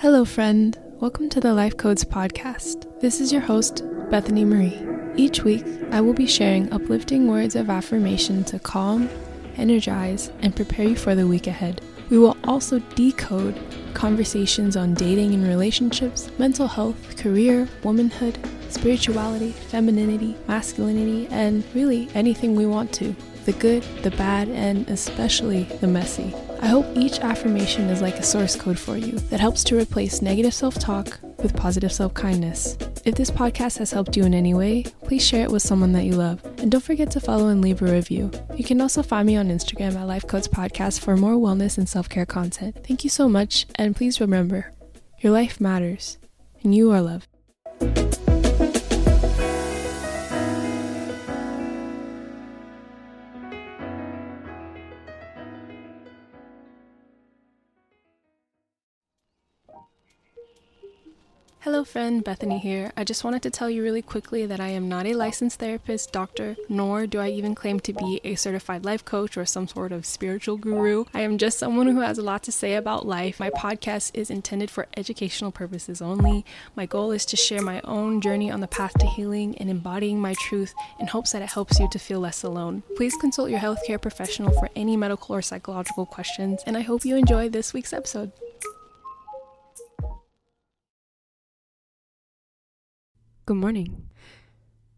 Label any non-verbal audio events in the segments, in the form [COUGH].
Hello, friend. Welcome to the Life Codes podcast. This is your host, Bethany Marie. Each week, I will be sharing uplifting words of affirmation to calm, energize, and prepare you for the week ahead. We will also decode conversations on dating and relationships, mental health, career, womanhood, spirituality, femininity, masculinity, and really anything we want to the good, the bad, and especially the messy. I hope each affirmation is like a source code for you that helps to replace negative self talk with positive self kindness. If this podcast has helped you in any way, please share it with someone that you love. And don't forget to follow and leave a review. You can also find me on Instagram at Life Codes Podcast for more wellness and self care content. Thank you so much, and please remember your life matters, and you are loved. Friend, Bethany here. I just wanted to tell you really quickly that I am not a licensed therapist, doctor, nor do I even claim to be a certified life coach or some sort of spiritual guru. I am just someone who has a lot to say about life. My podcast is intended for educational purposes only. My goal is to share my own journey on the path to healing and embodying my truth in hopes that it helps you to feel less alone. Please consult your healthcare professional for any medical or psychological questions, and I hope you enjoy this week's episode. Good morning.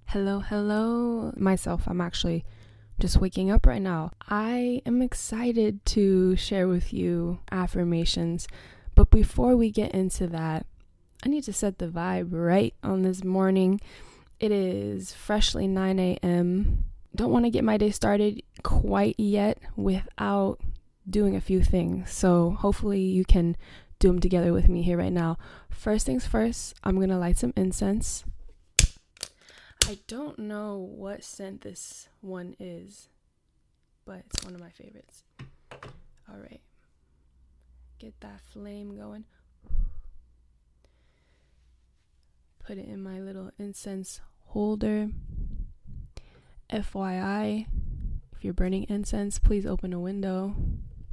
Hello, hello. Myself, I'm actually just waking up right now. I am excited to share with you affirmations, but before we get into that, I need to set the vibe right on this morning. It is freshly 9 a.m. Don't want to get my day started quite yet without doing a few things. So, hopefully, you can do them together with me here right now. First things first, I'm going to light some incense. I don't know what scent this one is, but it's one of my favorites. All right. Get that flame going. Put it in my little incense holder. FYI, if you're burning incense, please open a window. [LAUGHS]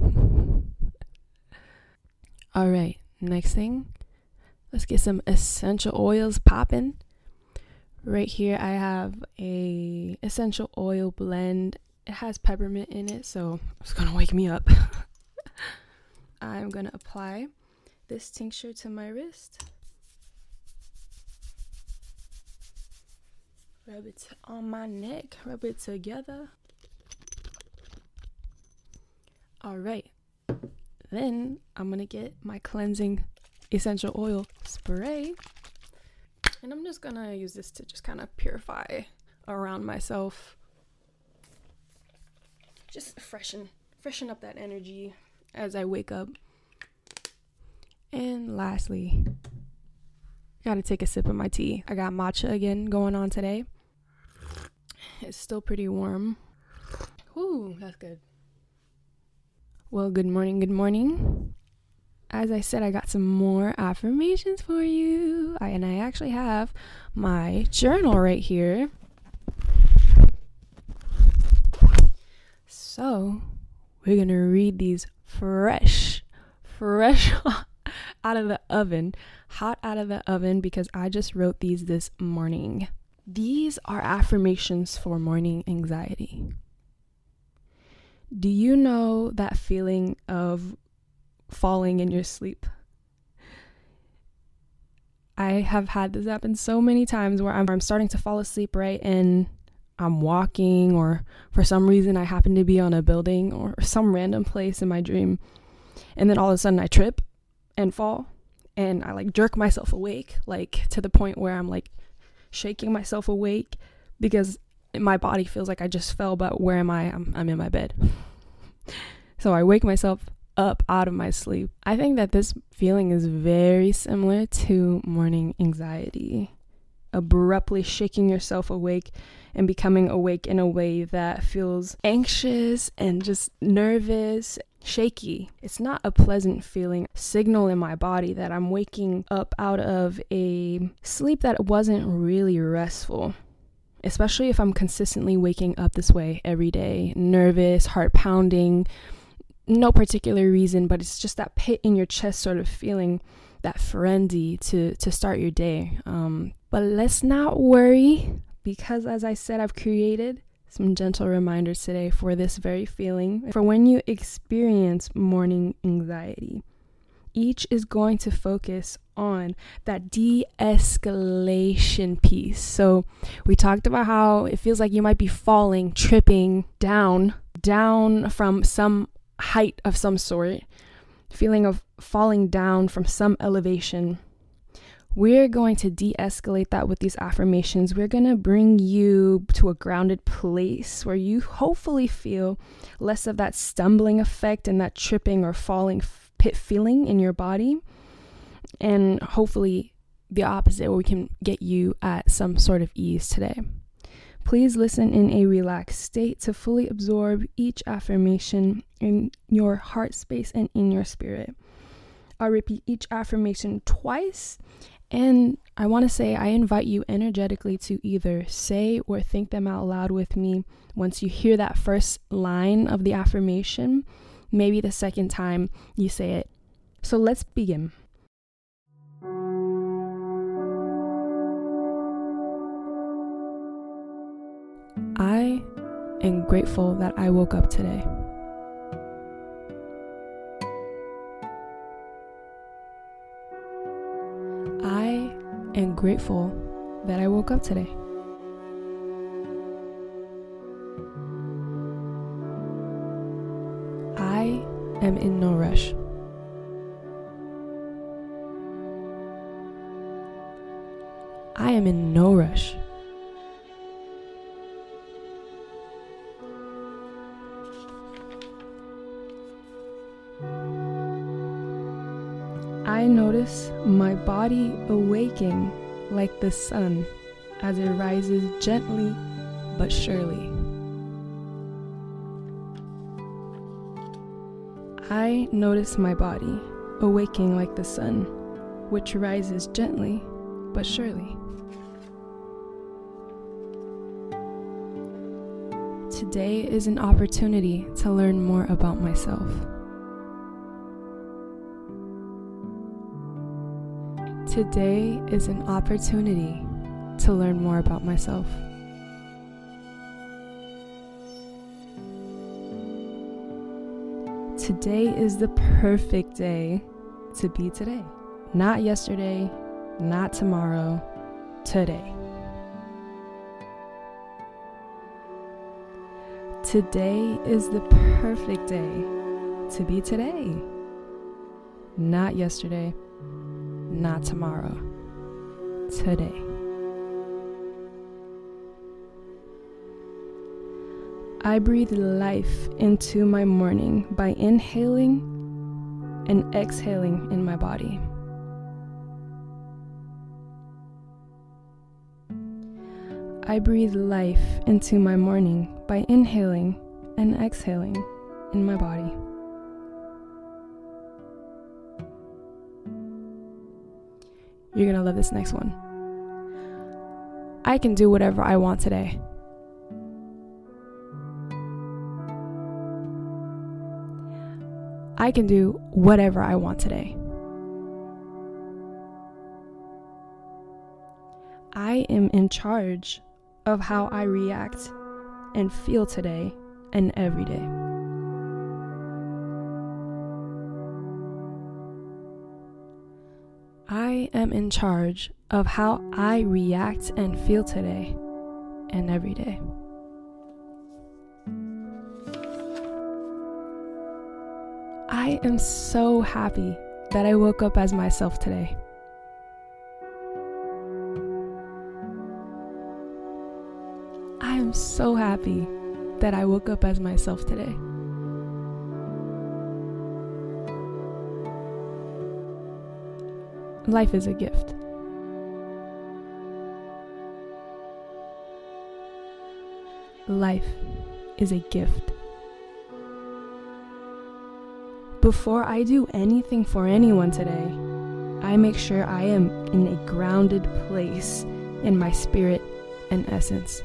All right, next thing, let's get some essential oils popping. Right here I have a essential oil blend. It has peppermint in it, so it's going to wake me up. [LAUGHS] I'm going to apply this tincture to my wrist. Rub it on my neck, rub it together. All right. Then I'm going to get my cleansing essential oil spray. And I'm just gonna use this to just kind of purify around myself. Just freshen freshen up that energy as I wake up. And lastly, gotta take a sip of my tea. I got matcha again going on today. It's still pretty warm. Ooh, that's good. Well, good morning, good morning as I said, I got some more affirmations for you. I, and I actually have my journal right here. So, we're going to read these fresh, fresh [LAUGHS] out of the oven, hot out of the oven because I just wrote these this morning. These are affirmations for morning anxiety. Do you know that feeling of falling in your sleep. I have had this happen so many times where I'm, I'm starting to fall asleep, right? And I'm walking, or for some reason, I happen to be on a building or some random place in my dream. And then all of a sudden, I trip and fall. And I like jerk myself awake, like to the point where I'm like shaking myself awake because my body feels like I just fell, but where am I? I'm, I'm in my bed. [LAUGHS] So I wake myself up out of my sleep. I think that this feeling is very similar to morning anxiety. Abruptly shaking yourself awake and becoming awake in a way that feels anxious and just nervous, shaky. It's not a pleasant feeling. Signal in my body that I'm waking up out of a sleep that wasn't really restful especially if I'm consistently waking up this way every day, nervous, heart pounding, no particular reason, but it's just that pit in your chest sort of feeling that frenzy to to start your day. Um, but let's not worry because as I said, I've created some gentle reminders today for this very feeling for when you experience morning anxiety. Each is going to focus on that de escalation piece. So, we talked about how it feels like you might be falling, tripping down, down from some height of some sort, feeling of falling down from some elevation. We're going to de escalate that with these affirmations. We're going to bring you to a grounded place where you hopefully feel less of that stumbling effect and that tripping or falling pit feeling in your body. And hopefully, the opposite, where we can get you at some sort of ease today. Please listen in a relaxed state to fully absorb each affirmation in your heart space and in your spirit. I'll repeat each affirmation twice and I want to say, I invite you energetically to either say or think them out loud with me once you hear that first line of the affirmation, maybe the second time you say it. So let's begin. I am grateful that I woke up today. And grateful that I woke up today. I am in no rush. I am in no rush. I notice my body awaking like the sun as it rises gently but surely. I notice my body awaking like the sun, which rises gently but surely. Today is an opportunity to learn more about myself. Today is an opportunity to learn more about myself. Today is the perfect day to be today. Not yesterday, not tomorrow, today. Today is the perfect day to be today. Not yesterday, not tomorrow, today. I breathe life into my morning by inhaling and exhaling in my body. I breathe life into my morning by inhaling and exhaling in my body. You're going to love this next one. I can do whatever I want today. I can do whatever I want today. I am in charge of how I react and feel today and every day. I am in charge of how I react and feel today and every day. I am so happy that I woke up as myself today. I am so happy that I woke up as myself today. Life is a gift. Life is a gift. Before I do anything for anyone today, I make sure I am in a grounded place in my spirit and essence.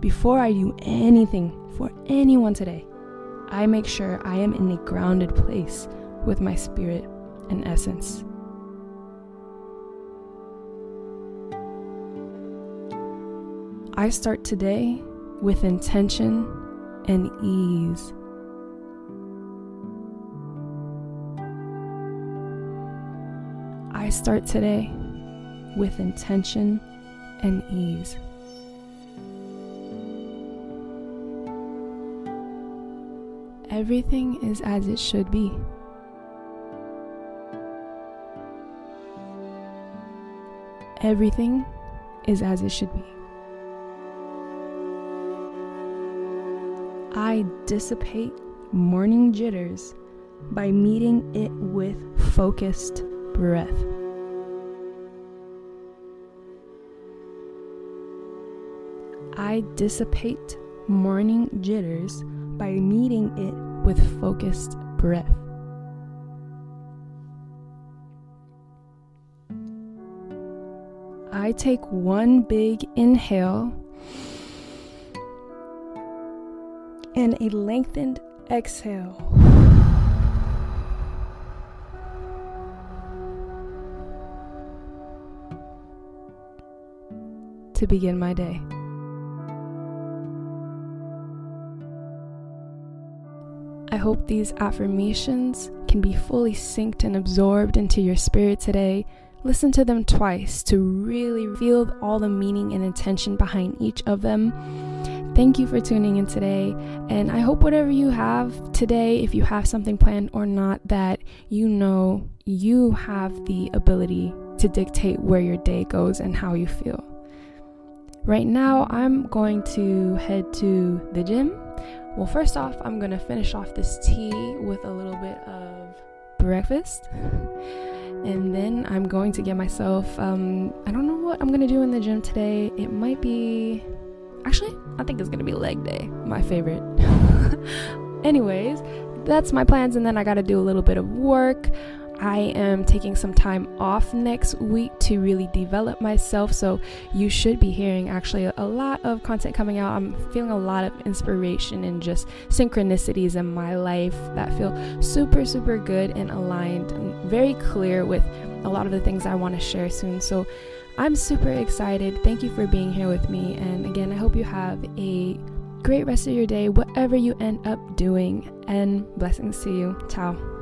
Before I do anything for anyone today, I make sure I am in a grounded place with my spirit and essence. I start today with intention and ease. I start today with intention and ease. Everything is as it should be. Everything is as it should be. I dissipate morning jitters by meeting it with focused breath. I dissipate morning jitters by meeting it with focused breath. I take one big inhale and a lengthened exhale. To begin my day. Hope these affirmations can be fully synced and absorbed into your spirit today. Listen to them twice to really feel all the meaning and intention behind each of them. Thank you for tuning in today, and I hope whatever you have today, if you have something planned or not, that you know you have the ability to dictate where your day goes and how you feel. Right now, I'm going to head to the gym well, first off, I'm gonna finish off this tea with a little bit of breakfast. And then I'm going to get myself, um, I don't know what I'm gonna do in the gym today. It might be, actually, I think it's gonna be leg day, my favorite. [LAUGHS] Anyways, that's my plans, and then I gotta do a little bit of work. I am taking some time off next week to really develop myself. So, you should be hearing actually a lot of content coming out. I'm feeling a lot of inspiration and just synchronicities in my life that feel super, super good and aligned and very clear with a lot of the things I want to share soon. So, I'm super excited. Thank you for being here with me. And again, I hope you have a great rest of your day, whatever you end up doing. And blessings to you. Ciao.